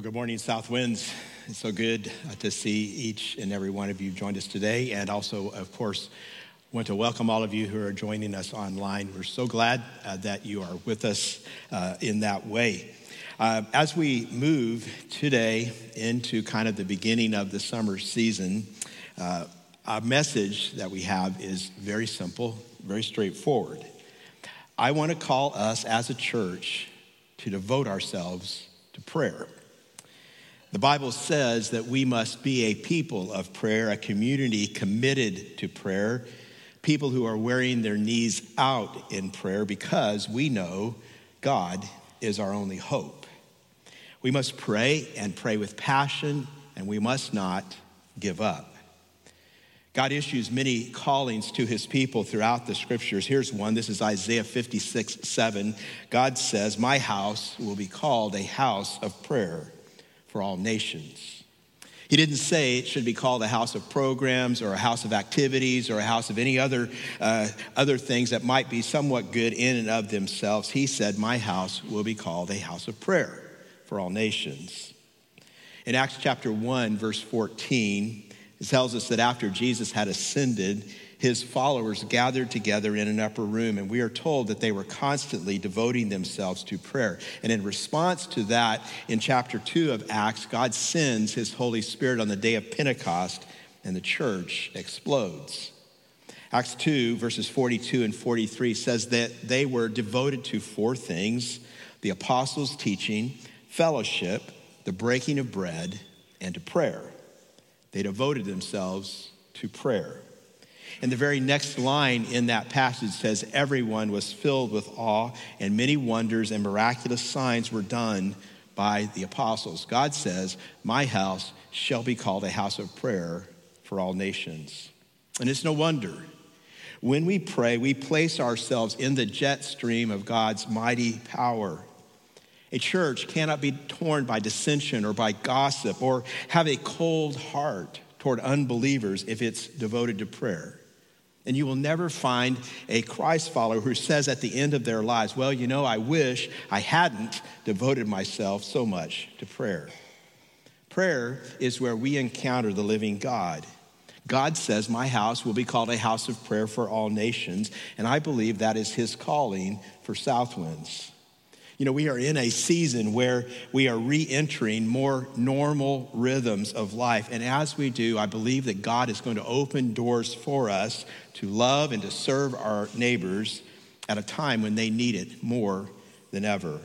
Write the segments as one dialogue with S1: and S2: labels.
S1: Well, good morning, Southwinds. It's so good uh, to see each and every one of you joined us today. And also, of course, want to welcome all of you who are joining us online. We're so glad uh, that you are with us uh, in that way. Uh, as we move today into kind of the beginning of the summer season, uh, a message that we have is very simple, very straightforward. I want to call us as a church to devote ourselves to prayer. The Bible says that we must be a people of prayer, a community committed to prayer, people who are wearing their knees out in prayer because we know God is our only hope. We must pray and pray with passion, and we must not give up. God issues many callings to his people throughout the scriptures. Here's one. This is Isaiah 56, 7. God says, My house will be called a house of prayer for all nations. He didn't say it should be called a house of programs or a house of activities or a house of any other, uh, other things that might be somewhat good in and of themselves. He said, My house will be called a house of prayer for all nations. In Acts chapter 1, verse 14, it tells us that after Jesus had ascended, his followers gathered together in an upper room, and we are told that they were constantly devoting themselves to prayer. And in response to that, in chapter 2 of Acts, God sends his Holy Spirit on the day of Pentecost, and the church explodes. Acts 2, verses 42 and 43 says that they were devoted to four things the apostles' teaching, fellowship, the breaking of bread, and to prayer. They devoted themselves to prayer. And the very next line in that passage says, Everyone was filled with awe, and many wonders and miraculous signs were done by the apostles. God says, My house shall be called a house of prayer for all nations. And it's no wonder. When we pray, we place ourselves in the jet stream of God's mighty power. A church cannot be torn by dissension or by gossip or have a cold heart toward unbelievers if it's devoted to prayer. And you will never find a Christ follower who says at the end of their lives, Well, you know, I wish I hadn't devoted myself so much to prayer. Prayer is where we encounter the living God. God says, My house will be called a house of prayer for all nations. And I believe that is his calling for Southwinds. You know, we are in a season where we are re entering more normal rhythms of life. And as we do, I believe that God is going to open doors for us to love and to serve our neighbors at a time when they need it more than ever.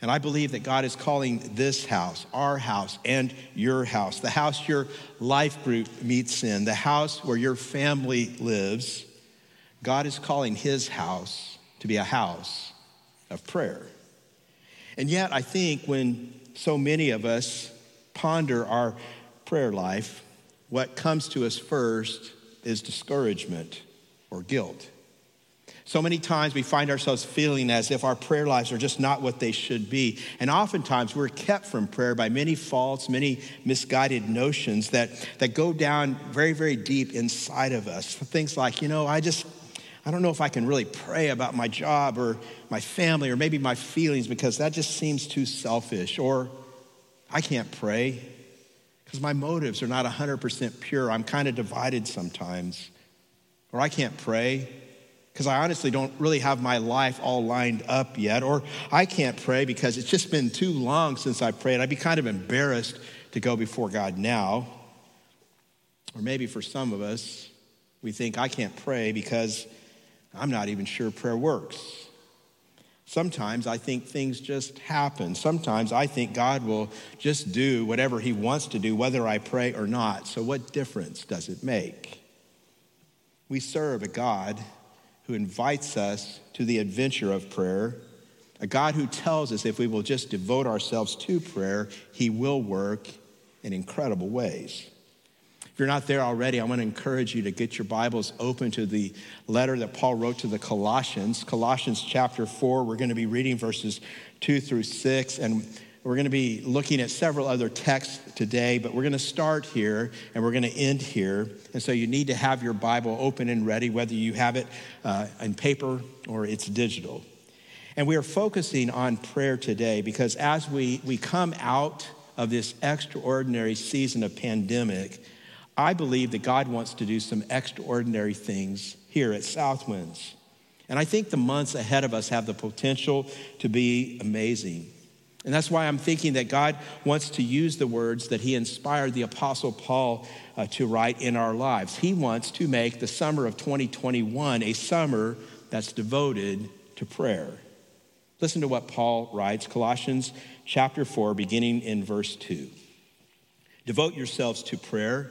S1: And I believe that God is calling this house, our house, and your house, the house your life group meets in, the house where your family lives. God is calling his house to be a house of prayer. And yet, I think when so many of us ponder our prayer life, what comes to us first is discouragement or guilt. So many times we find ourselves feeling as if our prayer lives are just not what they should be. And oftentimes we're kept from prayer by many faults, many misguided notions that, that go down very, very deep inside of us. Things like, you know, I just, I don't know if I can really pray about my job or my family or maybe my feelings because that just seems too selfish. Or I can't pray because my motives are not 100% pure. I'm kind of divided sometimes. Or I can't pray because I honestly don't really have my life all lined up yet. Or I can't pray because it's just been too long since I prayed. I'd be kind of embarrassed to go before God now. Or maybe for some of us, we think I can't pray because I'm not even sure prayer works. Sometimes I think things just happen. Sometimes I think God will just do whatever He wants to do, whether I pray or not. So, what difference does it make? We serve a God who invites us to the adventure of prayer, a God who tells us if we will just devote ourselves to prayer, He will work in incredible ways. If you're not there already, I want to encourage you to get your Bibles open to the letter that Paul wrote to the Colossians. Colossians chapter 4, we're going to be reading verses 2 through 6, and we're going to be looking at several other texts today, but we're going to start here and we're going to end here. And so you need to have your Bible open and ready, whether you have it uh, in paper or it's digital. And we are focusing on prayer today because as we, we come out of this extraordinary season of pandemic, I believe that God wants to do some extraordinary things here at Southwinds. And I think the months ahead of us have the potential to be amazing. And that's why I'm thinking that God wants to use the words that He inspired the Apostle Paul uh, to write in our lives. He wants to make the summer of 2021 a summer that's devoted to prayer. Listen to what Paul writes, Colossians chapter 4, beginning in verse 2. Devote yourselves to prayer,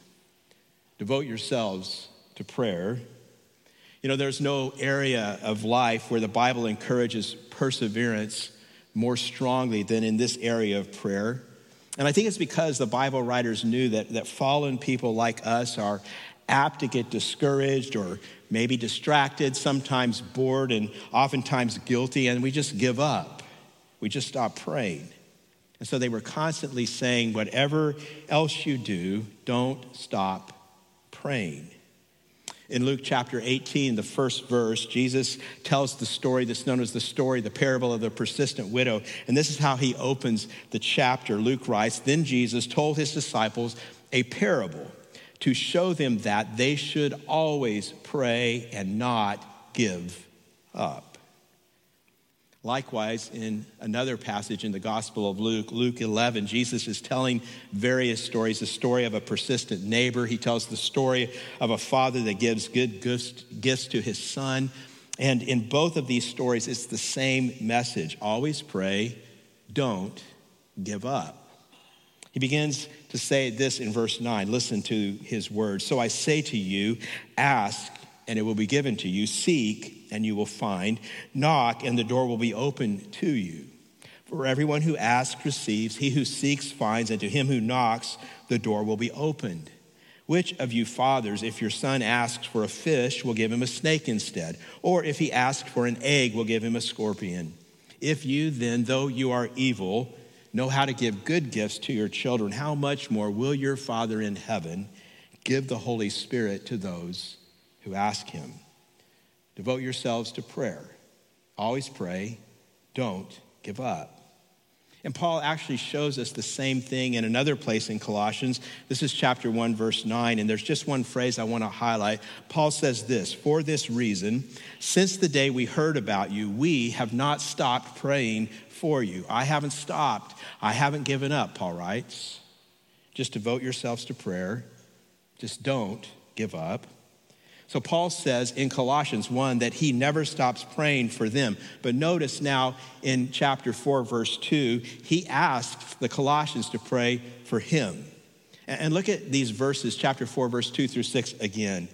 S1: Devote yourselves to prayer. You know, there's no area of life where the Bible encourages perseverance more strongly than in this area of prayer. And I think it's because the Bible writers knew that, that fallen people like us are apt to get discouraged or maybe distracted, sometimes bored, and oftentimes guilty, and we just give up. We just stop praying. And so they were constantly saying, whatever else you do, don't stop praying. In Luke chapter 18, the first verse, Jesus tells the story that's known as the story, the parable of the persistent widow. And this is how he opens the chapter. Luke writes Then Jesus told his disciples a parable to show them that they should always pray and not give up. Likewise, in another passage in the Gospel of Luke, Luke 11, Jesus is telling various stories. The story of a persistent neighbor. He tells the story of a father that gives good gifts to his son. And in both of these stories, it's the same message always pray, don't give up. He begins to say this in verse 9. Listen to his words. So I say to you, ask, and it will be given to you. Seek, and you will find. Knock, and the door will be open to you. For everyone who asks receives, he who seeks finds, and to him who knocks, the door will be opened. Which of you fathers, if your son asks for a fish, will give him a snake instead? Or if he asks for an egg, will give him a scorpion? If you then, though you are evil, know how to give good gifts to your children, how much more will your Father in heaven give the Holy Spirit to those who ask him? Devote yourselves to prayer. Always pray. Don't give up. And Paul actually shows us the same thing in another place in Colossians. This is chapter 1, verse 9, and there's just one phrase I want to highlight. Paul says this For this reason, since the day we heard about you, we have not stopped praying for you. I haven't stopped. I haven't given up, Paul writes. Just devote yourselves to prayer. Just don't give up. So Paul says in Colossians 1 that he never stops praying for them. But notice now in chapter 4, verse 2, he asks the Colossians to pray for him. And look at these verses, chapter 4, verse 2 through 6 again.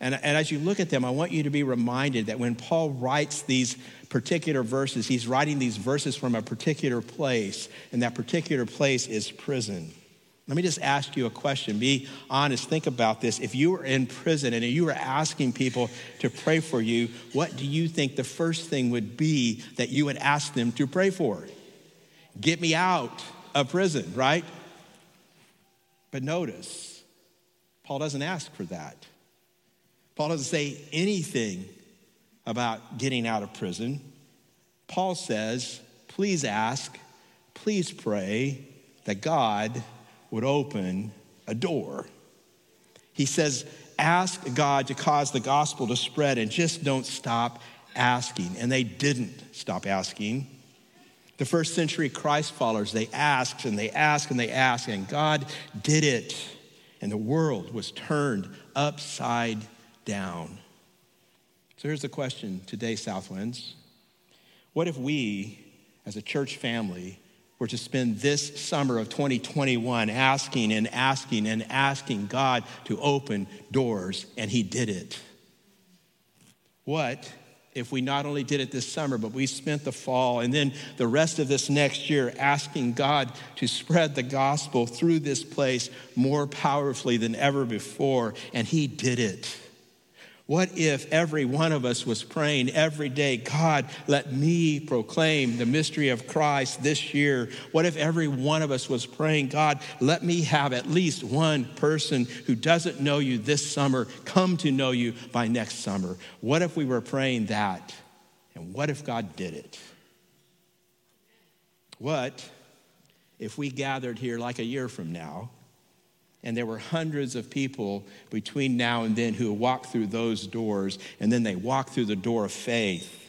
S1: And, and as you look at them, I want you to be reminded that when Paul writes these particular verses, he's writing these verses from a particular place, and that particular place is prison. Let me just ask you a question. Be honest. Think about this. If you were in prison and you were asking people to pray for you, what do you think the first thing would be that you would ask them to pray for? Get me out of prison, right? But notice, Paul doesn't ask for that. Paul doesn't say anything about getting out of prison. Paul says, please ask, please pray that God would open a door. He says, ask God to cause the gospel to spread and just don't stop asking. And they didn't stop asking. The first century Christ followers, they asked and they asked and they asked, and God did it. And the world was turned upside down. So here's the question today, Southwinds. What if we, as a church family, were to spend this summer of 2021 asking and asking and asking God to open doors, and He did it? What if we not only did it this summer, but we spent the fall and then the rest of this next year asking God to spread the gospel through this place more powerfully than ever before, and He did it. What if every one of us was praying every day, God, let me proclaim the mystery of Christ this year? What if every one of us was praying, God, let me have at least one person who doesn't know you this summer come to know you by next summer? What if we were praying that? And what if God did it? What if we gathered here like a year from now and there were hundreds of people between now and then who walked through those doors, and then they walked through the door of faith.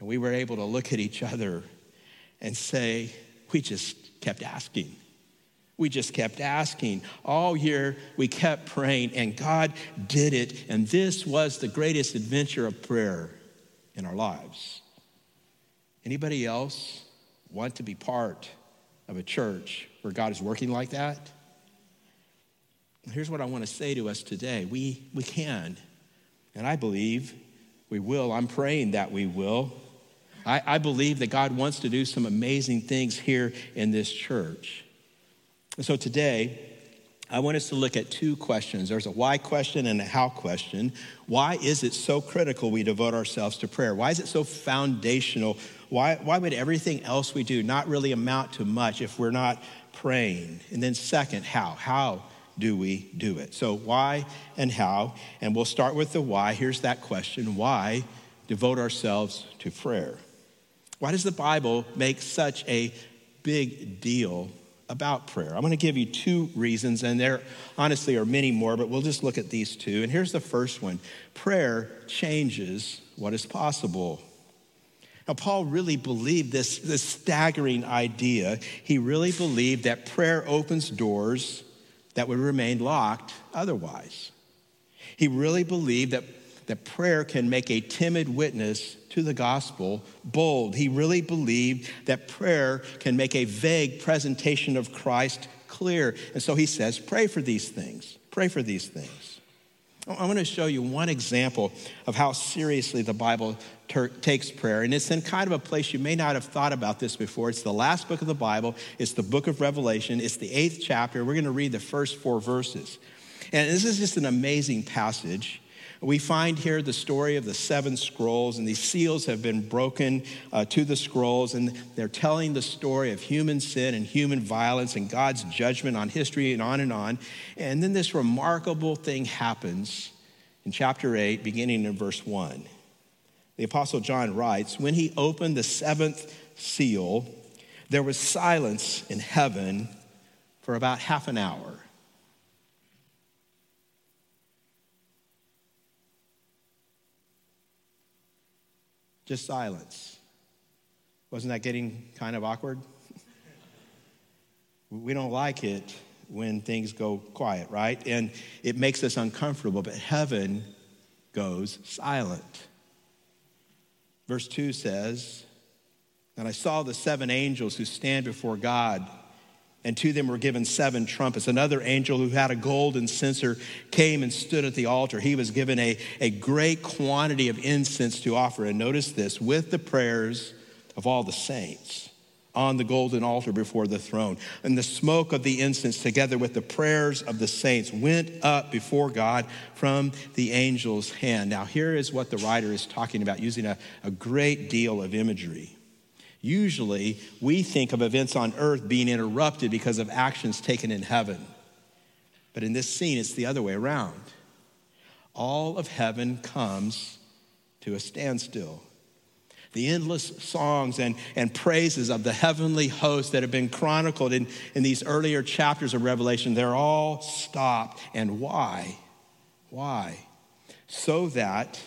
S1: And we were able to look at each other and say, We just kept asking. We just kept asking. All year, we kept praying, and God did it. And this was the greatest adventure of prayer in our lives. Anybody else want to be part of a church where God is working like that? Here's what I want to say to us today we, we can, and I believe we will. I'm praying that we will. I, I believe that God wants to do some amazing things here in this church. And so today, I want us to look at two questions. There's a why question and a how question. Why is it so critical we devote ourselves to prayer? Why is it so foundational? Why, why would everything else we do not really amount to much if we're not praying? And then, second, how? How do we do it? So, why and how? And we'll start with the why. Here's that question Why devote ourselves to prayer? Why does the Bible make such a big deal about prayer? I'm going to give you two reasons, and there honestly are many more, but we'll just look at these two. And here's the first one prayer changes what is possible. Now, Paul really believed this, this staggering idea. He really believed that prayer opens doors that would remain locked otherwise. He really believed that, that prayer can make a timid witness to the gospel bold. He really believed that prayer can make a vague presentation of Christ clear. And so he says, pray for these things. Pray for these things. I want to show you one example of how seriously the Bible ter- takes prayer. And it's in kind of a place you may not have thought about this before. It's the last book of the Bible, it's the book of Revelation, it's the eighth chapter. We're going to read the first four verses. And this is just an amazing passage. We find here the story of the seven scrolls, and these seals have been broken uh, to the scrolls, and they're telling the story of human sin and human violence and God's judgment on history and on and on. And then this remarkable thing happens in chapter 8, beginning in verse 1. The Apostle John writes When he opened the seventh seal, there was silence in heaven for about half an hour. Just silence. Wasn't that getting kind of awkward? we don't like it when things go quiet, right? And it makes us uncomfortable, but heaven goes silent. Verse 2 says, And I saw the seven angels who stand before God and to them were given seven trumpets. Another angel who had a golden censer came and stood at the altar. He was given a, a great quantity of incense to offer. And notice this with the prayers of all the saints on the golden altar before the throne. And the smoke of the incense, together with the prayers of the saints, went up before God from the angel's hand. Now, here is what the writer is talking about using a, a great deal of imagery. Usually, we think of events on earth being interrupted because of actions taken in heaven. But in this scene, it's the other way around. All of heaven comes to a standstill. The endless songs and, and praises of the heavenly host that have been chronicled in, in these earlier chapters of Revelation, they're all stopped. And why? Why? So that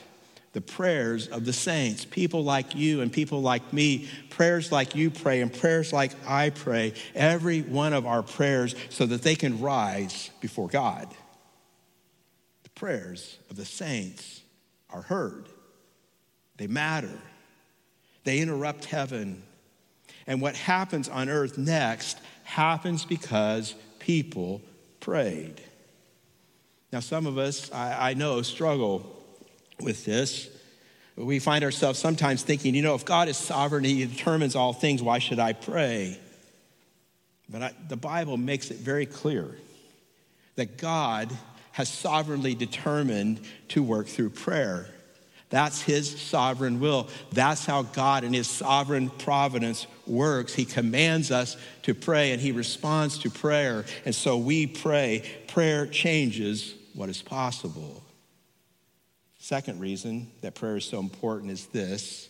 S1: the prayers of the saints, people like you and people like me, prayers like you pray and prayers like I pray, every one of our prayers so that they can rise before God. The prayers of the saints are heard, they matter, they interrupt heaven. And what happens on earth next happens because people prayed. Now, some of us, I, I know, struggle with this. We find ourselves sometimes thinking, you know, if God is sovereign, He determines all things, why should I pray? But I, the Bible makes it very clear that God has sovereignly determined to work through prayer. That's his sovereign will. That's how God in his sovereign providence works. He commands us to pray and he responds to prayer. And so we pray. Prayer changes what is possible. Second reason that prayer is so important is this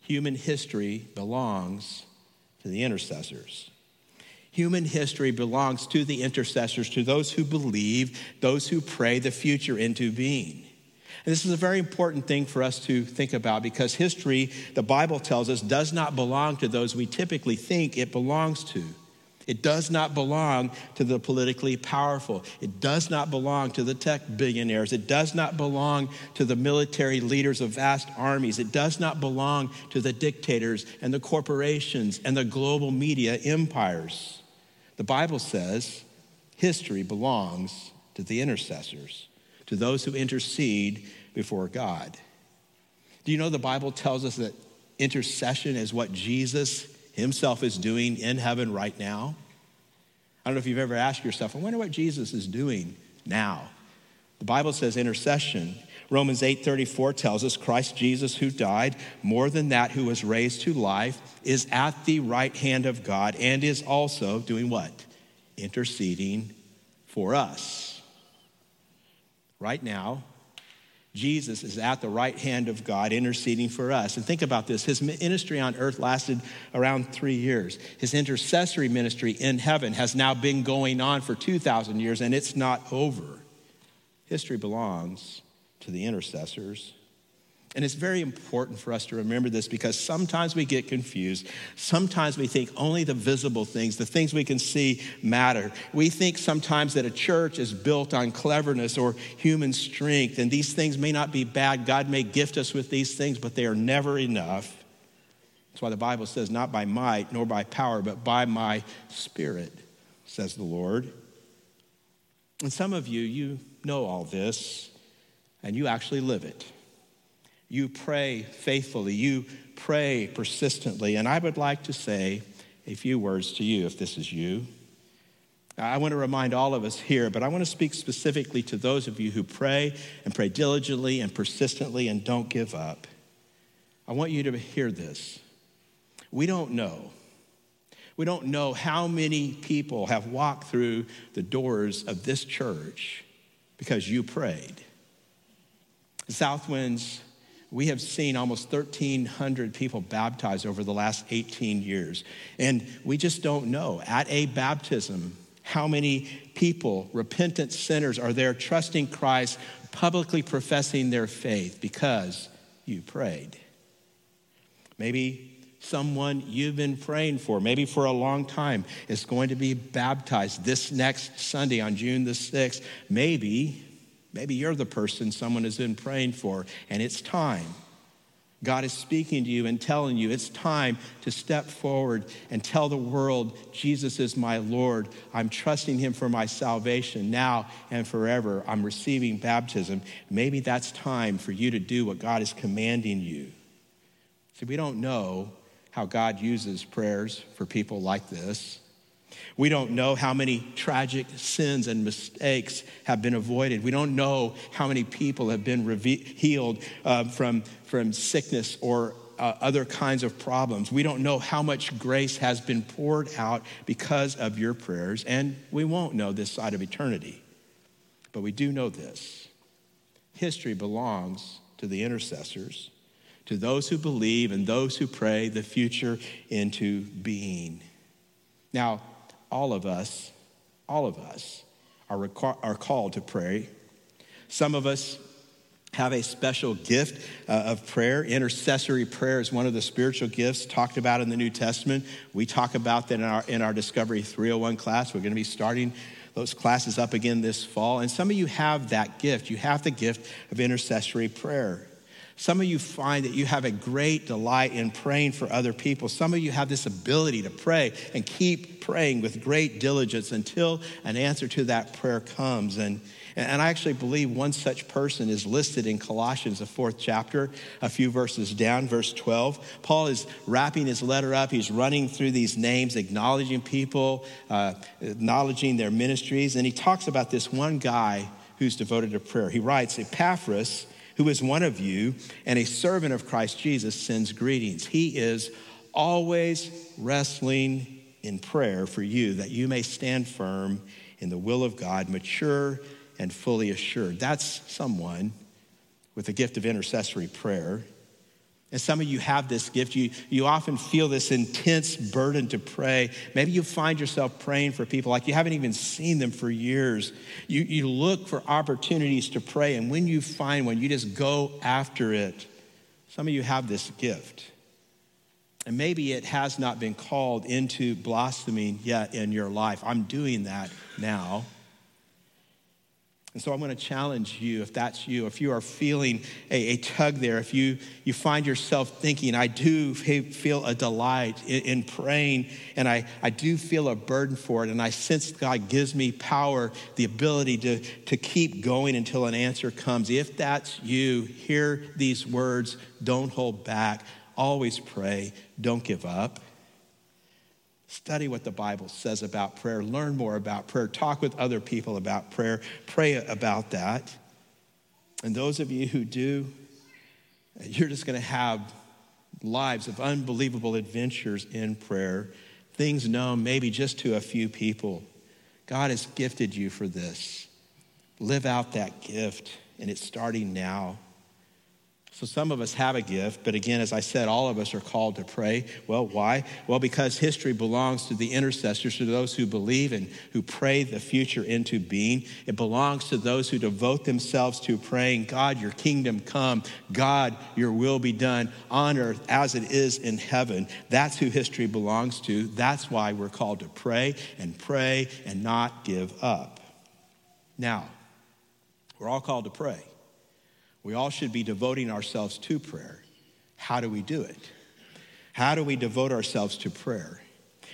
S1: human history belongs to the intercessors. Human history belongs to the intercessors, to those who believe, those who pray the future into being. And this is a very important thing for us to think about because history, the Bible tells us, does not belong to those we typically think it belongs to. It does not belong to the politically powerful. It does not belong to the tech billionaires. It does not belong to the military leaders of vast armies. It does not belong to the dictators and the corporations and the global media empires. The Bible says history belongs to the intercessors, to those who intercede before God. Do you know the Bible tells us that intercession is what Jesus himself is doing in heaven right now? I don't know if you've ever asked yourself, I wonder what Jesus is doing now. The Bible says intercession. Romans 8:34 tells us Christ Jesus who died, more than that who was raised to life, is at the right hand of God and is also doing what? Interceding for us. Right now, Jesus is at the right hand of God interceding for us. And think about this his ministry on earth lasted around three years. His intercessory ministry in heaven has now been going on for 2,000 years, and it's not over. History belongs to the intercessors and it's very important for us to remember this because sometimes we get confused. Sometimes we think only the visible things, the things we can see, matter. We think sometimes that a church is built on cleverness or human strength, and these things may not be bad. God may gift us with these things, but they are never enough. That's why the Bible says, not by might nor by power, but by my spirit, says the Lord. And some of you, you know all this, and you actually live it. You pray faithfully, you pray persistently. And I would like to say a few words to you if this is you. I want to remind all of us here, but I want to speak specifically to those of you who pray and pray diligently and persistently and don't give up. I want you to hear this. We don't know. We don't know how many people have walked through the doors of this church because you prayed. Southwinds we have seen almost 1,300 people baptized over the last 18 years. And we just don't know at a baptism how many people, repentant sinners, are there trusting Christ, publicly professing their faith because you prayed. Maybe someone you've been praying for, maybe for a long time, is going to be baptized this next Sunday on June the 6th. Maybe Maybe you're the person someone has been praying for, and it's time. God is speaking to you and telling you it's time to step forward and tell the world, Jesus is my Lord. I'm trusting him for my salvation now and forever. I'm receiving baptism. Maybe that's time for you to do what God is commanding you. See, we don't know how God uses prayers for people like this. We don't know how many tragic sins and mistakes have been avoided. We don't know how many people have been healed uh, from, from sickness or uh, other kinds of problems. We don't know how much grace has been poured out because of your prayers, and we won't know this side of eternity. But we do know this history belongs to the intercessors, to those who believe and those who pray the future into being. Now, all of us, all of us are, are called to pray. Some of us have a special gift uh, of prayer. Intercessory prayer is one of the spiritual gifts talked about in the New Testament. We talk about that in our, in our Discovery 301 class. We're going to be starting those classes up again this fall. And some of you have that gift. You have the gift of intercessory prayer. Some of you find that you have a great delight in praying for other people. Some of you have this ability to pray and keep praying with great diligence until an answer to that prayer comes. And, and I actually believe one such person is listed in Colossians, the fourth chapter, a few verses down, verse 12. Paul is wrapping his letter up. He's running through these names, acknowledging people, uh, acknowledging their ministries. And he talks about this one guy who's devoted to prayer. He writes, Epaphras who is one of you and a servant of Christ Jesus, sends greetings. He is always wrestling in prayer for you that you may stand firm in the will of God, mature and fully assured. That's someone with a gift of intercessory prayer and some of you have this gift. You, you often feel this intense burden to pray. Maybe you find yourself praying for people like you haven't even seen them for years. You, you look for opportunities to pray, and when you find one, you just go after it. Some of you have this gift. And maybe it has not been called into blossoming yet in your life. I'm doing that now. And so I'm going to challenge you if that's you, if you are feeling a, a, tug there, if you, you find yourself thinking, I do feel a delight in, in, praying and I, I do feel a burden for it, and I sense God gives me power, the ability to, to keep going until an answer comes. If that's you, hear these words don't hold back, always pray, don't give up. Study what the Bible says about prayer. Learn more about prayer. Talk with other people about prayer. Pray about that. And those of you who do, you're just going to have lives of unbelievable adventures in prayer, things known maybe just to a few people. God has gifted you for this. Live out that gift, and it's starting now. So some of us have a gift, but again, as I said, all of us are called to pray. Well, why? Well, because history belongs to the intercessors, to those who believe and who pray the future into being. It belongs to those who devote themselves to praying, God, your kingdom come. God, your will be done on earth as it is in heaven. That's who history belongs to. That's why we're called to pray and pray and not give up. Now, we're all called to pray. We all should be devoting ourselves to prayer. How do we do it? How do we devote ourselves to prayer?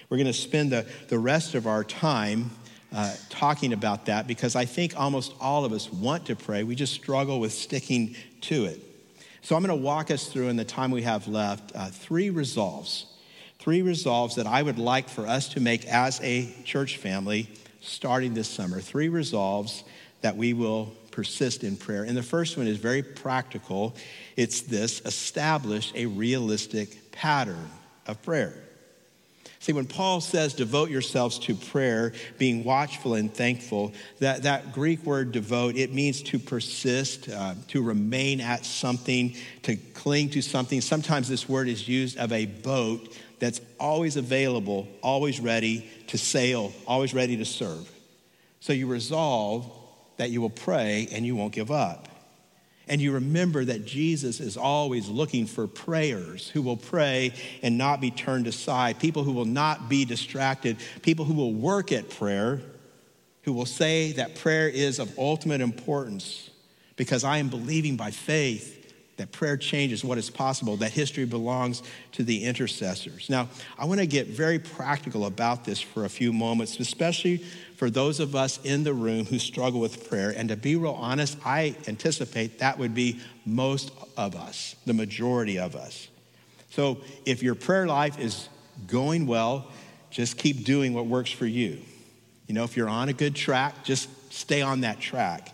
S1: We're going to spend the, the rest of our time uh, talking about that because I think almost all of us want to pray. We just struggle with sticking to it. So I'm going to walk us through in the time we have left uh, three resolves. Three resolves that I would like for us to make as a church family starting this summer. Three resolves that we will persist in prayer. And the first one is very practical it's this establish a realistic pattern of prayer. See, when Paul says devote yourselves to prayer, being watchful and thankful, that, that Greek word devote, it means to persist, uh, to remain at something, to cling to something. Sometimes this word is used of a boat that's always available, always ready to sail, always ready to serve. So you resolve that you will pray and you won't give up. And you remember that Jesus is always looking for prayers who will pray and not be turned aside, people who will not be distracted, people who will work at prayer, who will say that prayer is of ultimate importance because I am believing by faith that prayer changes what is possible, that history belongs to the intercessors. Now, I want to get very practical about this for a few moments, especially for those of us in the room who struggle with prayer. And to be real honest, I anticipate that would be most of us, the majority of us. So if your prayer life is going well, just keep doing what works for you. You know, if you're on a good track, just stay on that track.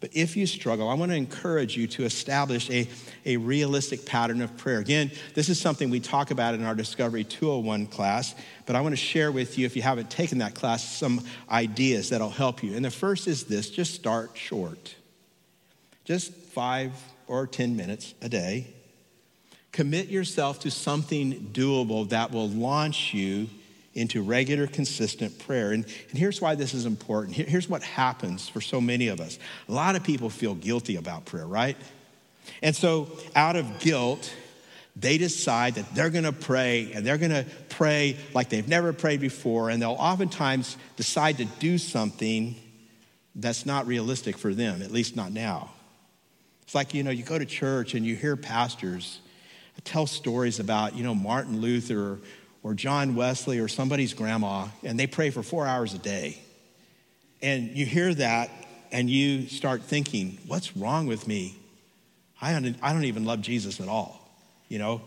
S1: But if you struggle, I want to encourage you to establish a, a realistic pattern of prayer. Again, this is something we talk about in our Discovery 201 class, but I want to share with you, if you haven't taken that class, some ideas that'll help you. And the first is this just start short. Just five or 10 minutes a day. Commit yourself to something doable that will launch you into regular, consistent prayer. And, and here's why this is important. Here, here's what happens for so many of us. A lot of people feel guilty about prayer, right? And so, out of guilt, they decide that they're gonna pray and they're gonna pray like they've never prayed before, and they'll oftentimes decide to do something that's not realistic for them, at least not now. It's like, you know, you go to church and you hear pastors tell stories about, you know, Martin Luther or, John Wesley or somebody's grandma, and they pray for four hours a day. And you hear that and you start thinking, what's wrong with me? I don't, I don't even love Jesus at all. You know,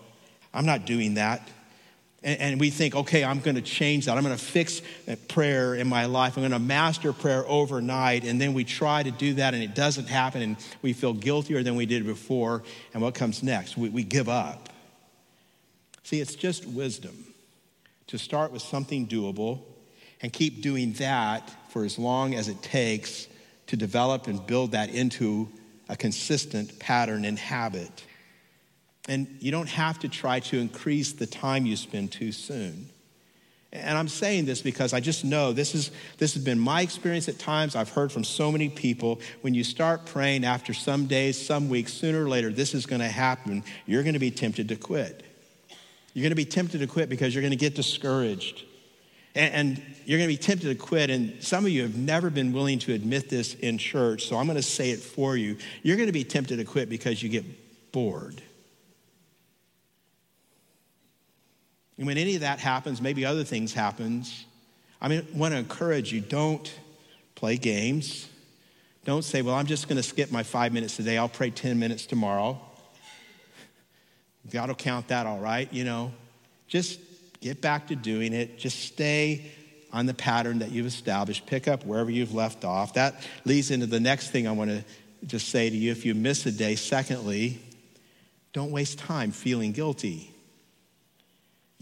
S1: I'm not doing that. And, and we think, okay, I'm going to change that. I'm going to fix prayer in my life. I'm going to master prayer overnight. And then we try to do that and it doesn't happen. And we feel guiltier than we did before. And what comes next? We, we give up. See, it's just wisdom to start with something doable and keep doing that for as long as it takes to develop and build that into a consistent pattern and habit. And you don't have to try to increase the time you spend too soon. And I'm saying this because I just know this, is, this has been my experience at times. I've heard from so many people. When you start praying after some days, some weeks, sooner or later, this is going to happen. You're going to be tempted to quit. You're going to be tempted to quit because you're going to get discouraged. And, you're going to be tempted to quit. And some of you have never been willing to admit this in church, so I'm going to say it for you. You're going to be tempted to quit because you get bored. And when any of that happens, maybe other things happens. I mean, I want to encourage you don't play games. Don't say, well, I'm just going to skip my five minutes today. I'll pray 10 minutes tomorrow. God will count that all right, you know. Just Get back to doing it. Just stay on the pattern that you've established. Pick up wherever you've left off. That leads into the next thing I want to just say to you. If you miss a day, secondly, don't waste time feeling guilty.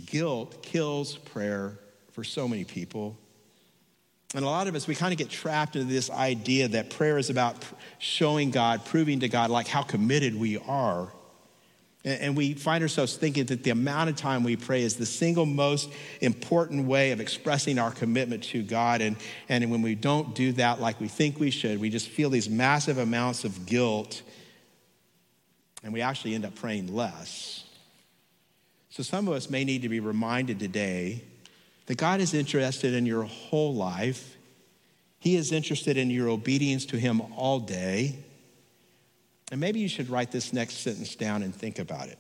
S1: Guilt kills prayer for so many people. And a lot of us, we kind of get trapped into this idea that prayer is about showing God, proving to God, like how committed we are. And we find ourselves thinking that the amount of time we pray is the single most important way of expressing our commitment to God. And, and when we don't do that like we think we should, we just feel these massive amounts of guilt, and we actually end up praying less. So some of us may need to be reminded today that God is interested in your whole life. He is interested in your obedience to Him all day. And maybe you should write this next sentence down and think about it.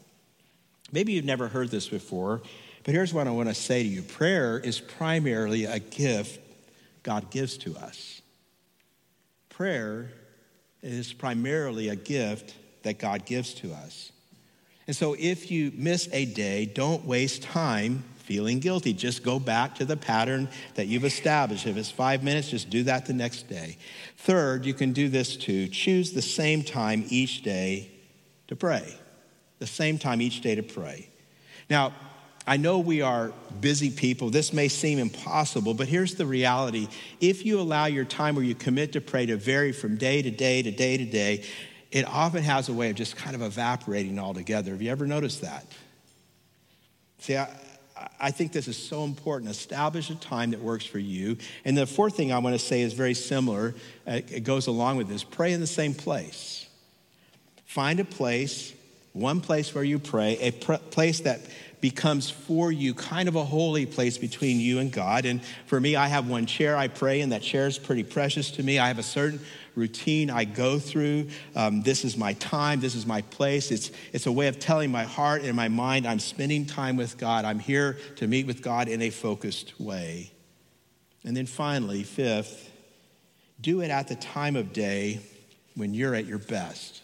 S1: Maybe you've never heard this before, but here's what I want to say to you prayer is primarily a gift God gives to us. Prayer is primarily a gift that God gives to us. And so if you miss a day, don't waste time feeling guilty. Just go back to the pattern that you've established. If it's five minutes, just do that the next day. Third, you can do this too. Choose the same time each day to pray. The same time each day to pray. Now, I know we are busy people. This may seem impossible, but here's the reality. If you allow your time where you commit to pray to vary from day to day to day to day, it often has a way of just kind of evaporating altogether. Have you ever noticed that? See, I, I think this is so important. Establish a time that works for you. And the fourth thing I want to say is very similar. Uh, it goes along with this pray in the same place. Find a place, one place where you pray, a pr- place that becomes for you kind of a holy place between you and God. And for me, I have one chair I pray in. That chair is pretty precious to me. I have a certain routine I go through. Um, this is my time. This is my place. It's, it's a way of telling my heart and my mind I'm spending time with God. I'm here to meet with God in a focused way. And then finally, fifth, do it at the time of day when you're at your best.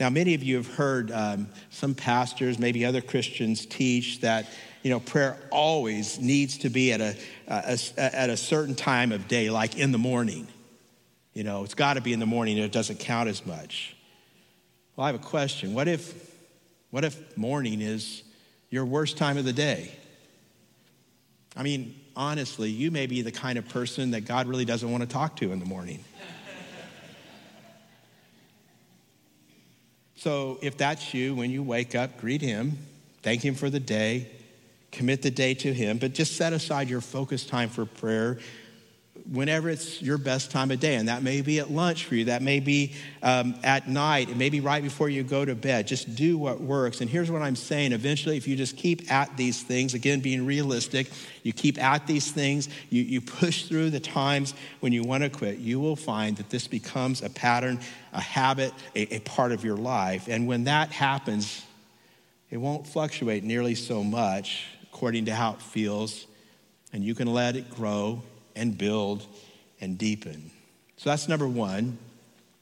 S1: Now, many of you have heard um, some pastors, maybe other Christians, teach that you know prayer always needs to be at a, a, a at a certain time of day, like in the morning. You know, it's got to be in the morning. It doesn't count as much. Well, I have a question. What if, what if morning is your worst time of the day? I mean, honestly, you may be the kind of person that God really doesn't want to talk to in the morning. So if that's you, when you wake up, greet him, thank him for the day, commit the day to him, but just set aside your focus time for prayer. Whenever it's your best time of day. And that may be at lunch for you, that may be um, at night, it may be right before you go to bed. Just do what works. And here's what I'm saying eventually, if you just keep at these things, again, being realistic, you keep at these things, you, you push through the times when you want to quit, you will find that this becomes a pattern, a habit, a, a part of your life. And when that happens, it won't fluctuate nearly so much according to how it feels, and you can let it grow and build and deepen. So that's number one.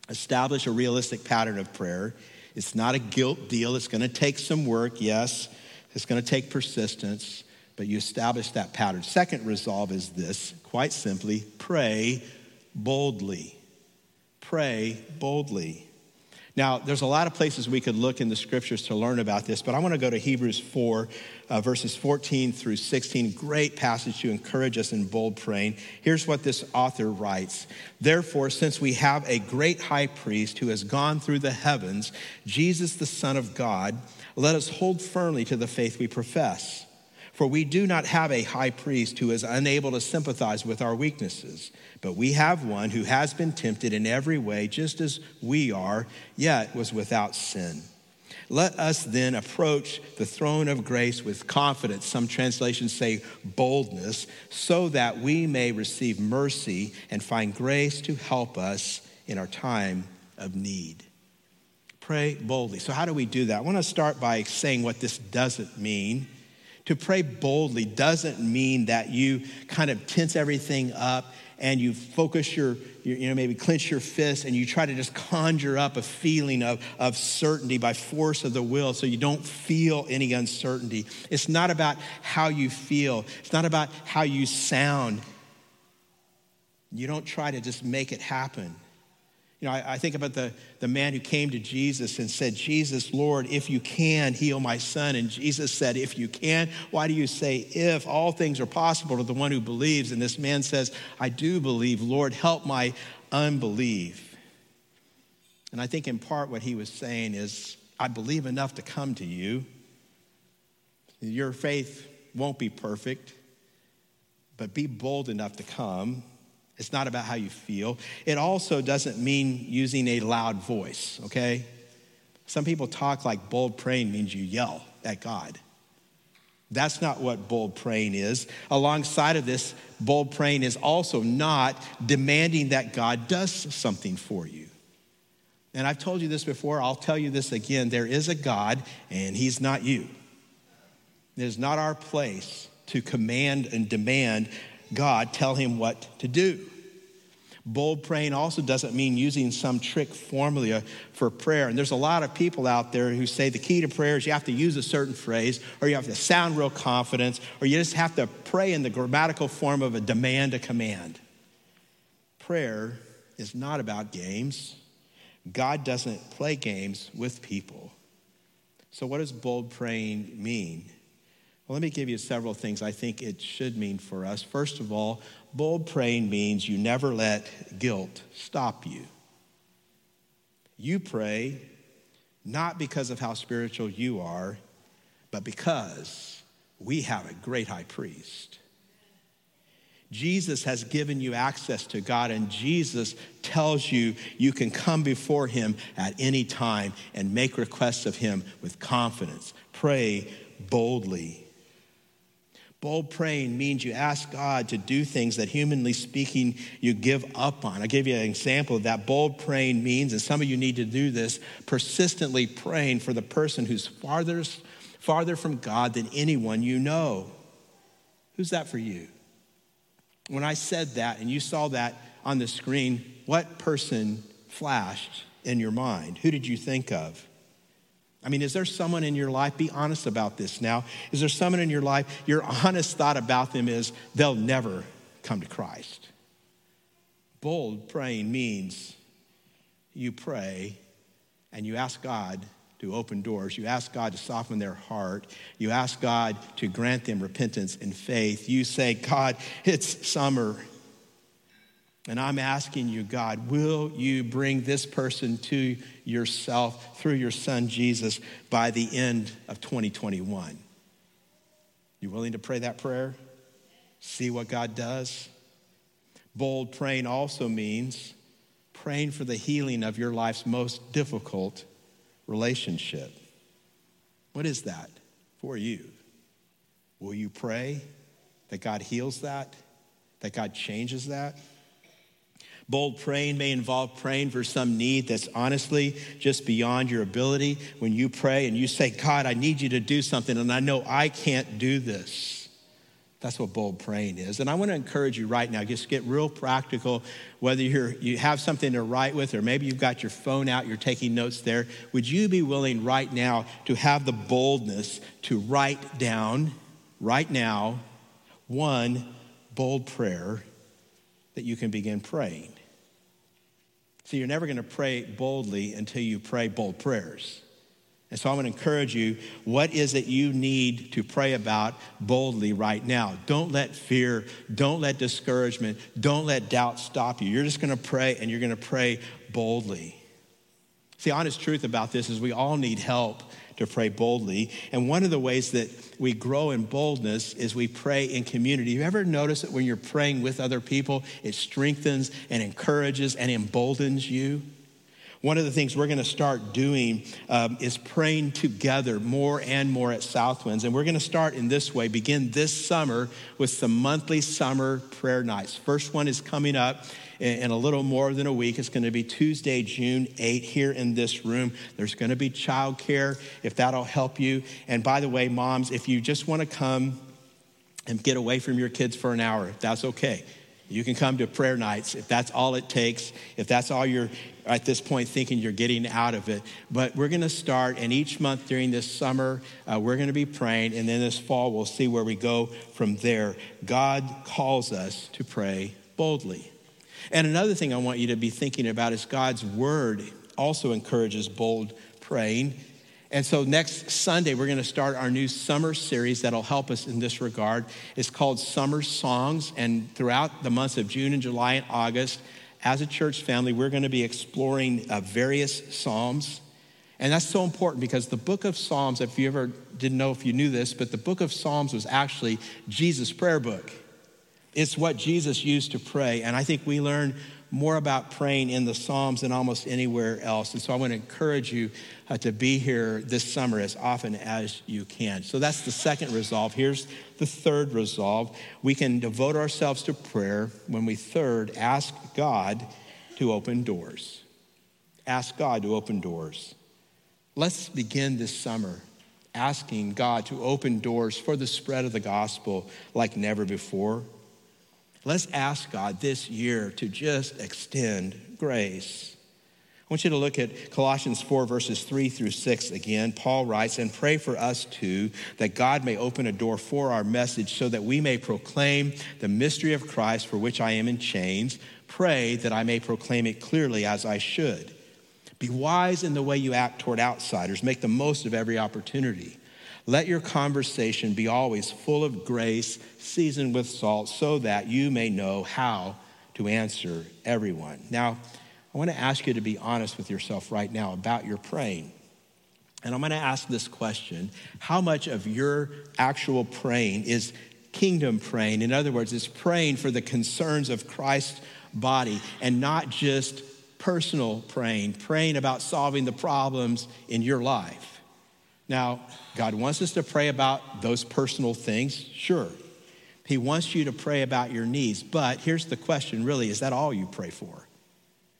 S1: Establish a realistic pattern of prayer. It's not a guilt deal. It's going to take some work, yes. It's going to take persistence, but you establish that pattern. Second resolve is this quite simply pray boldly. Pray boldly. Now, there's a lot of places we could look in the scriptures to learn about this, but I want to go to Hebrews 4, uh, verses 14 through 16. Great passage to encourage us in bold praying. Here's what this author writes Therefore, since we have a great high priest who has gone through the heavens, Jesus, the Son of God, let us hold firmly to the faith we profess. For we do not have a high priest who is unable to sympathize with our weaknesses, but we have one who has been tempted in every way, just as we are, yet was without sin. Let us then approach the throne of grace with confidence. Some translations say boldness, so that we may receive mercy and find grace to help us in our time of need. Pray boldly. So, how do we do that? I want to start by saying what this doesn't mean. To pray boldly doesn't mean that you kind of tense everything up and you focus your, you know, maybe clench your fist and you try to just conjure up a feeling of, of certainty by force of the will so you don't feel any uncertainty. It's not about how you feel, it's not about how you sound. You don't try to just make it happen. You know, I, I, think about the, the man who came to Jesus and said, Jesus, Lord, if you can, heal my son. And Jesus said, If you can, why do you say if? All things are possible to the one who believes. And this man says, I do believe. Lord, help my unbelief. And I think in part what he was saying is, I believe enough to come to you. Your faith won't be perfect, but be bold enough to come. It's not about how you feel. It also doesn't mean using a loud voice, okay? Some people talk like bold praying means you yell at God. That's not what bold praying is. Alongside of this, bold praying is also not demanding that God does something for you. And I've told you this before, I'll tell you this again. There is a God, and He's not you. It is not our place to command and demand God tell him what to do. Bold praying also doesn't mean using some trick formula for prayer. And there's a lot of people out there who say the key to prayer is you have to use a certain phrase, or you have to sound real confident, or you just have to pray in the grammatical form of a demand, a command. Prayer is not about games. God doesn't play games with people. So, what does bold praying mean? Well, let me give you several things I think it should mean for us. First of all, bold praying means you never let guilt stop you. You pray not because of how spiritual you are, but because we have a great high priest. Jesus has given you access to God, and Jesus tells you you can come before Him at any time and make requests of Him with confidence. Pray boldly. Bold praying means you ask God to do things that, humanly speaking, you give up on. I'll give you an example of that. Bold praying means, and some of you need to do this, persistently praying for the person who's farthest, farther from God than anyone you know. Who's that for you? When I said that and you saw that on the screen, what person flashed in your mind? Who did you think of? I mean, is there someone in your life, be honest about this now. Is there someone in your life, your honest thought about them is they'll never come to Christ? Bold praying means you pray and you ask God to open doors. You ask God to soften their heart. You ask God to grant them repentance and faith. You say, God, it's summer. And I'm asking you, God, will you bring this person to yourself through your son Jesus by the end of 2021? You willing to pray that prayer? See what God does? Bold praying also means praying for the healing of your life's most difficult relationship. What is that for you? Will you pray that God heals that, that God changes that? Bold praying may involve praying for some need that's honestly just beyond your ability. When you pray and you say, God, I need you to do something, and I know I can't do this. That's what bold praying is. And I want to encourage you right now, just get real practical, whether you're, you have something to write with or maybe you've got your phone out, you're taking notes there. Would you be willing right now to have the boldness to write down, right now, one bold prayer that you can begin praying? See, you're never going to pray boldly until you pray bold prayers. And so I'm going to encourage you what is it you need to pray about boldly right now? Don't let fear, don't let discouragement, don't let doubt stop you. You're just going to pray and you're going to pray boldly. See, honest truth about this is we all need help to pray boldly. And one of the ways that we grow in boldness is we pray in community. You ever notice that when you're praying with other people, it strengthens and encourages and emboldens you? One of the things we're going to start doing um, is praying together more and more at Southwinds. And we're going to start in this way, begin this summer with some monthly summer prayer nights. First one is coming up in a little more than a week. It's going to be Tuesday, June 8, here in this room. There's going to be childcare, if that'll help you. And by the way, moms, if you just want to come and get away from your kids for an hour, that's okay. You can come to prayer nights if that's all it takes, if that's all you're at this point thinking you're getting out of it. But we're going to start, and each month during this summer, uh, we're going to be praying, and then this fall, we'll see where we go from there. God calls us to pray boldly. And another thing I want you to be thinking about is God's word also encourages bold praying. And so next Sunday, we're going to start our new summer series that'll help us in this regard. It's called Summer Songs. And throughout the months of June and July and August, as a church family, we're going to be exploring uh, various Psalms. And that's so important because the book of Psalms, if you ever didn't know if you knew this, but the book of Psalms was actually Jesus' prayer book. It's what Jesus used to pray. And I think we learn more about praying in the Psalms than almost anywhere else. And so I want to encourage you uh, to be here this summer as often as you can. So that's the second resolve. Here's the third resolve. We can devote ourselves to prayer when we third ask God to open doors. Ask God to open doors. Let's begin this summer asking God to open doors for the spread of the gospel like never before. Let's ask God this year to just extend grace. I want you to look at Colossians 4, verses 3 through 6 again. Paul writes, And pray for us too, that God may open a door for our message so that we may proclaim the mystery of Christ for which I am in chains. Pray that I may proclaim it clearly as I should. Be wise in the way you act toward outsiders, make the most of every opportunity. Let your conversation be always full of grace, seasoned with salt, so that you may know how to answer everyone. Now, I want to ask you to be honest with yourself right now about your praying. And I'm going to ask this question How much of your actual praying is kingdom praying? In other words, it's praying for the concerns of Christ's body and not just personal praying, praying about solving the problems in your life. Now, God wants us to pray about those personal things, sure. He wants you to pray about your needs, but here's the question really is that all you pray for?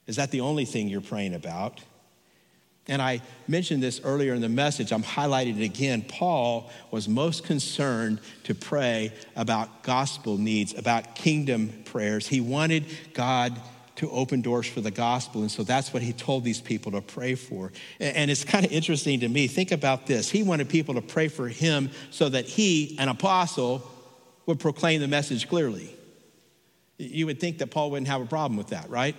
S1: Is that the only thing you're praying about? And I mentioned this earlier in the message. I'm highlighting it again. Paul was most concerned to pray about gospel needs, about kingdom prayers. He wanted God to open doors for the gospel. And so that's what he told these people to pray for. And it's kind of interesting to me. Think about this. He wanted people to pray for him so that he, an apostle, would proclaim the message clearly. You would think that Paul wouldn't have a problem with that, right?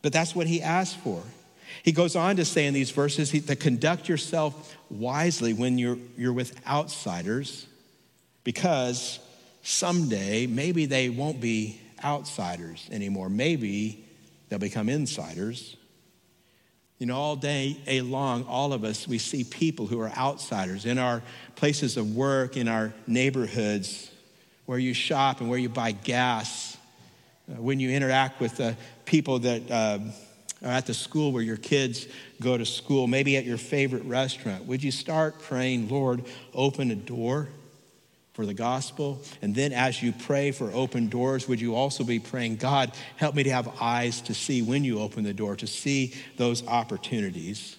S1: But that's what he asked for. He goes on to say in these verses to conduct yourself wisely when you're, you're with outsiders, because someday maybe they won't be outsiders anymore. Maybe they'll become insiders. You know, all day long, all of us, we see people who are outsiders in our places of work, in our neighborhoods, where you shop and where you buy gas, Uh, when you interact with uh, people that uh, are at the school where your kids go to school, maybe at your favorite restaurant, would you start praying, Lord, open a door? For the gospel. And then as you pray for open doors, would you also be praying, God, help me to have eyes to see when you open the door, to see those opportunities?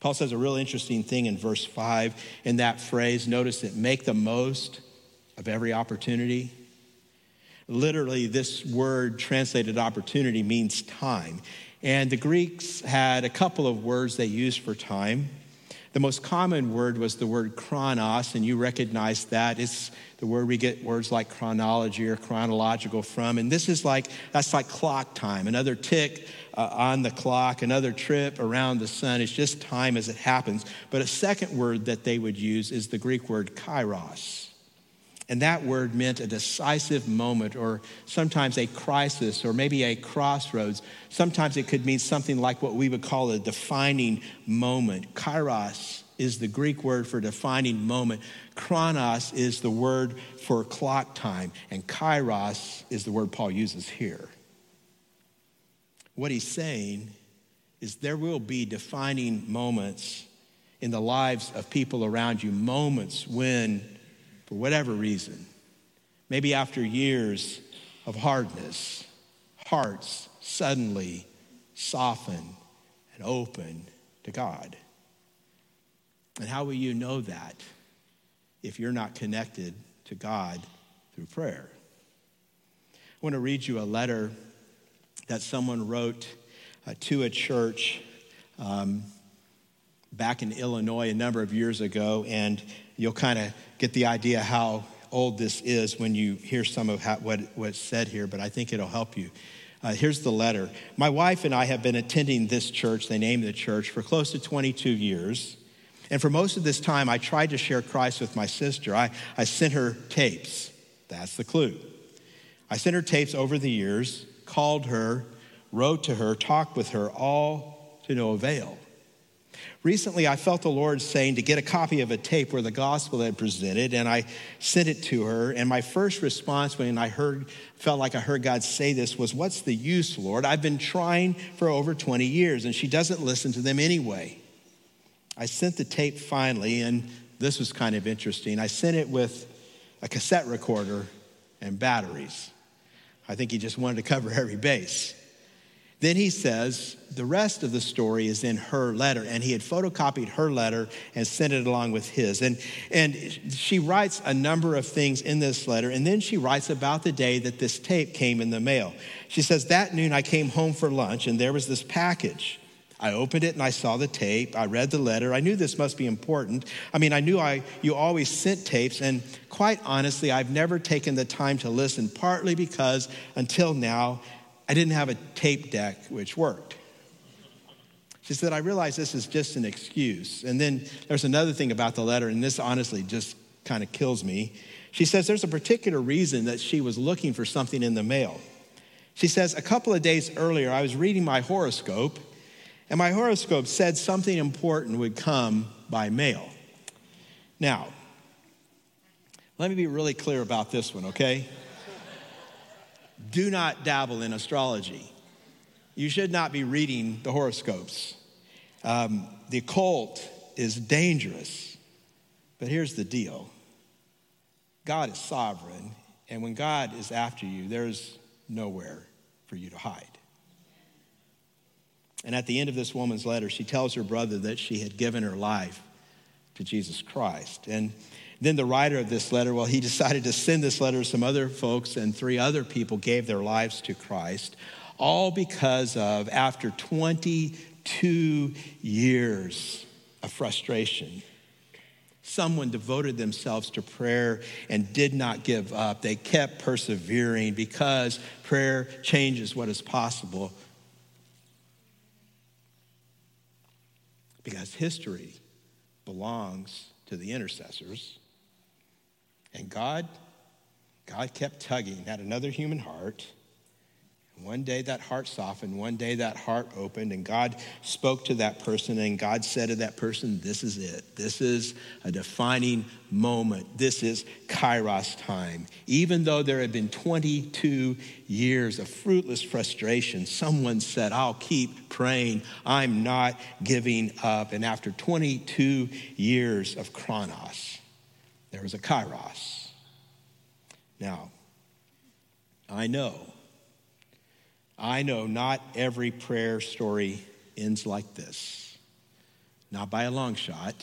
S1: Paul says a real interesting thing in verse 5 in that phrase. Notice it make the most of every opportunity. Literally, this word translated opportunity means time. And the Greeks had a couple of words they used for time. The most common word was the word chronos, and you recognize that. It's the word we get words like chronology or chronological from. And this is like, that's like clock time, another tick uh, on the clock, another trip around the sun. It's just time as it happens. But a second word that they would use is the Greek word kairos. And that word meant a decisive moment, or sometimes a crisis, or maybe a crossroads. Sometimes it could mean something like what we would call a defining moment. Kairos is the Greek word for defining moment. Chronos is the word for clock time. And kairos is the word Paul uses here. What he's saying is there will be defining moments in the lives of people around you, moments when for whatever reason, maybe after years of hardness, hearts suddenly soften and open to God. And how will you know that if you're not connected to God through prayer? I want to read you a letter that someone wrote uh, to a church um, back in Illinois a number of years ago, and you'll kind of get the idea how old this is when you hear some of how, what, what's said here, but I think it'll help you. Uh, here's the letter. My wife and I have been attending this church, they named the church, for close to 22 years. And for most of this time, I tried to share Christ with my sister. I, I sent her tapes. That's the clue. I sent her tapes over the years, called her, wrote to her, talked with her, all to no avail. Recently, I felt the Lord saying to get a copy of a tape where the gospel had presented, and I sent it to her. And my first response when I heard, felt like I heard God say this was, What's the use, Lord? I've been trying for over 20 years, and she doesn't listen to them anyway. I sent the tape finally, and this was kind of interesting. I sent it with a cassette recorder and batteries. I think he just wanted to cover every base. Then he says the rest of the story is in her letter, and he had photocopied her letter and sent it along with his. And, and she writes a number of things in this letter, and then she writes about the day that this tape came in the mail. She says, That noon I came home for lunch, and there was this package. I opened it and I saw the tape. I read the letter. I knew this must be important. I mean, I knew I, you always sent tapes, and quite honestly, I've never taken the time to listen, partly because until now, I didn't have a tape deck which worked. She said, I realize this is just an excuse. And then there's another thing about the letter, and this honestly just kind of kills me. She says there's a particular reason that she was looking for something in the mail. She says, A couple of days earlier, I was reading my horoscope, and my horoscope said something important would come by mail. Now, let me be really clear about this one, okay? Do not dabble in astrology. You should not be reading the horoscopes. Um, the occult is dangerous. But here's the deal God is sovereign, and when God is after you, there's nowhere for you to hide. And at the end of this woman's letter, she tells her brother that she had given her life to Jesus Christ. And then the writer of this letter, well, he decided to send this letter to some other folks, and three other people gave their lives to Christ, all because of, after 22 years of frustration, someone devoted themselves to prayer and did not give up. They kept persevering because prayer changes what is possible. Because history belongs to the intercessors. And God, God kept tugging at another human heart. One day that heart softened, one day that heart opened, and God spoke to that person, and God said to that person, This is it. This is a defining moment. This is Kairos time. Even though there had been 22 years of fruitless frustration, someone said, I'll keep praying. I'm not giving up. And after 22 years of Chronos, there was a Kairos. Now, I know I know not every prayer story ends like this, not by a long shot.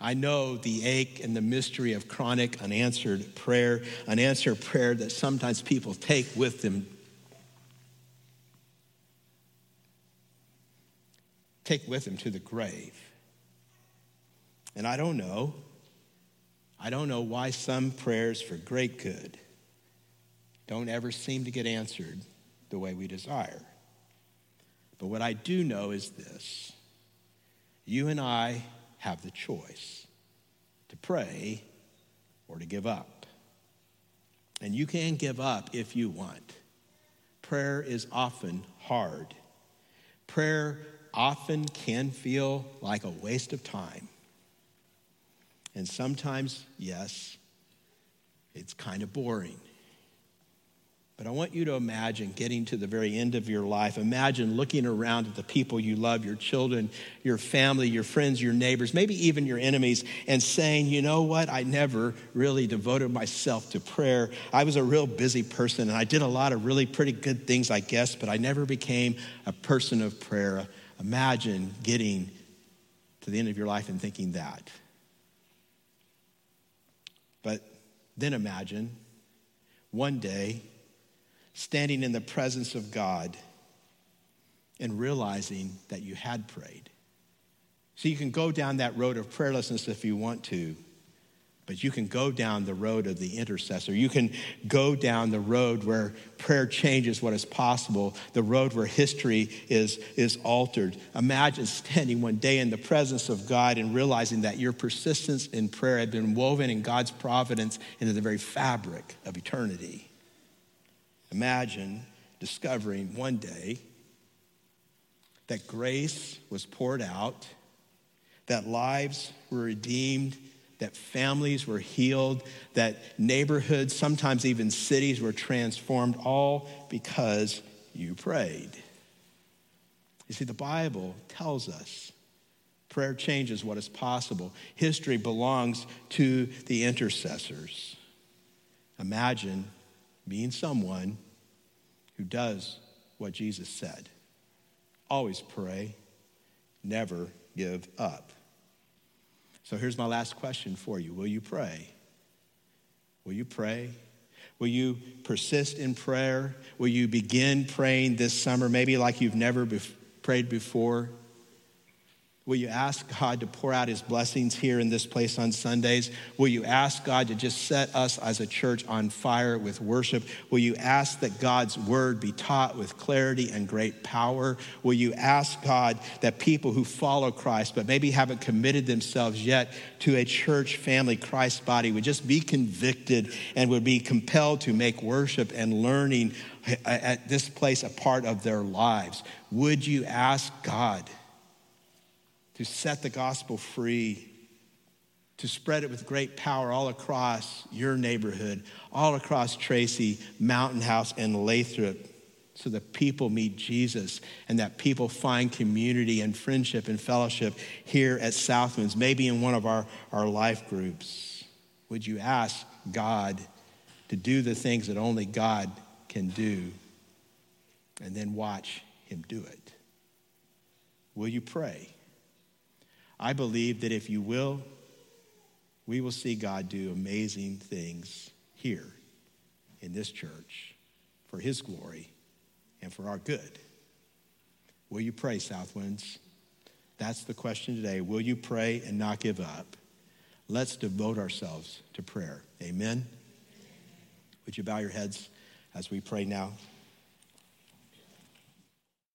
S1: I know the ache and the mystery of chronic unanswered prayer, unanswered prayer that sometimes people take with them. Take with them to the grave. And I don't know. I don't know why some prayers for great good don't ever seem to get answered the way we desire. But what I do know is this you and I have the choice to pray or to give up. And you can give up if you want. Prayer is often hard. Prayer often can feel like a waste of time. And sometimes, yes, it's kind of boring. But I want you to imagine getting to the very end of your life. Imagine looking around at the people you love, your children, your family, your friends, your neighbors, maybe even your enemies, and saying, you know what? I never really devoted myself to prayer. I was a real busy person and I did a lot of really pretty good things, I guess, but I never became a person of prayer. Imagine getting to the end of your life and thinking that. But then imagine one day, standing in the presence of God and realizing that you had prayed. So you can go down that road of prayerlessness if you want to, but you can go down the road of the intercessor. You can go down the road where prayer changes what is possible, the road where history is, is altered. Imagine standing one day in the presence of God and realizing that your persistence in prayer had been woven in God's providence into the very fabric of eternity. Imagine discovering one day that grace was poured out, that lives were redeemed, that families were healed, that neighborhoods, sometimes even cities, were transformed, all because you prayed. You see, the Bible tells us prayer changes what is possible. History belongs to the intercessors. Imagine being someone who does what Jesus said. Always pray, never give up. So here's my last question for you Will you pray? Will you pray? Will you persist in prayer? Will you begin praying this summer, maybe like you've never be- prayed before? Will you ask God to pour out his blessings here in this place on Sundays? Will you ask God to just set us as a church on fire with worship? Will you ask that God's word be taught with clarity and great power? Will you ask God that people who follow Christ but maybe haven't committed themselves yet to a church family, Christ body, would just be convicted and would be compelled to make worship and learning at this place a part of their lives? Would you ask God? To set the gospel free, to spread it with great power all across your neighborhood, all across Tracy, Mountain House, and Lathrop, so that people meet Jesus and that people find community and friendship and fellowship here at Southwinds, maybe in one of our, our life groups. Would you ask God to do the things that only God can do and then watch Him do it? Will you pray? I believe that if you will, we will see God do amazing things here in this church for His glory and for our good. Will you pray, Southwinds? That's the question today. Will you pray and not give up? Let's devote ourselves to prayer. Amen. Would you bow your heads as we pray now?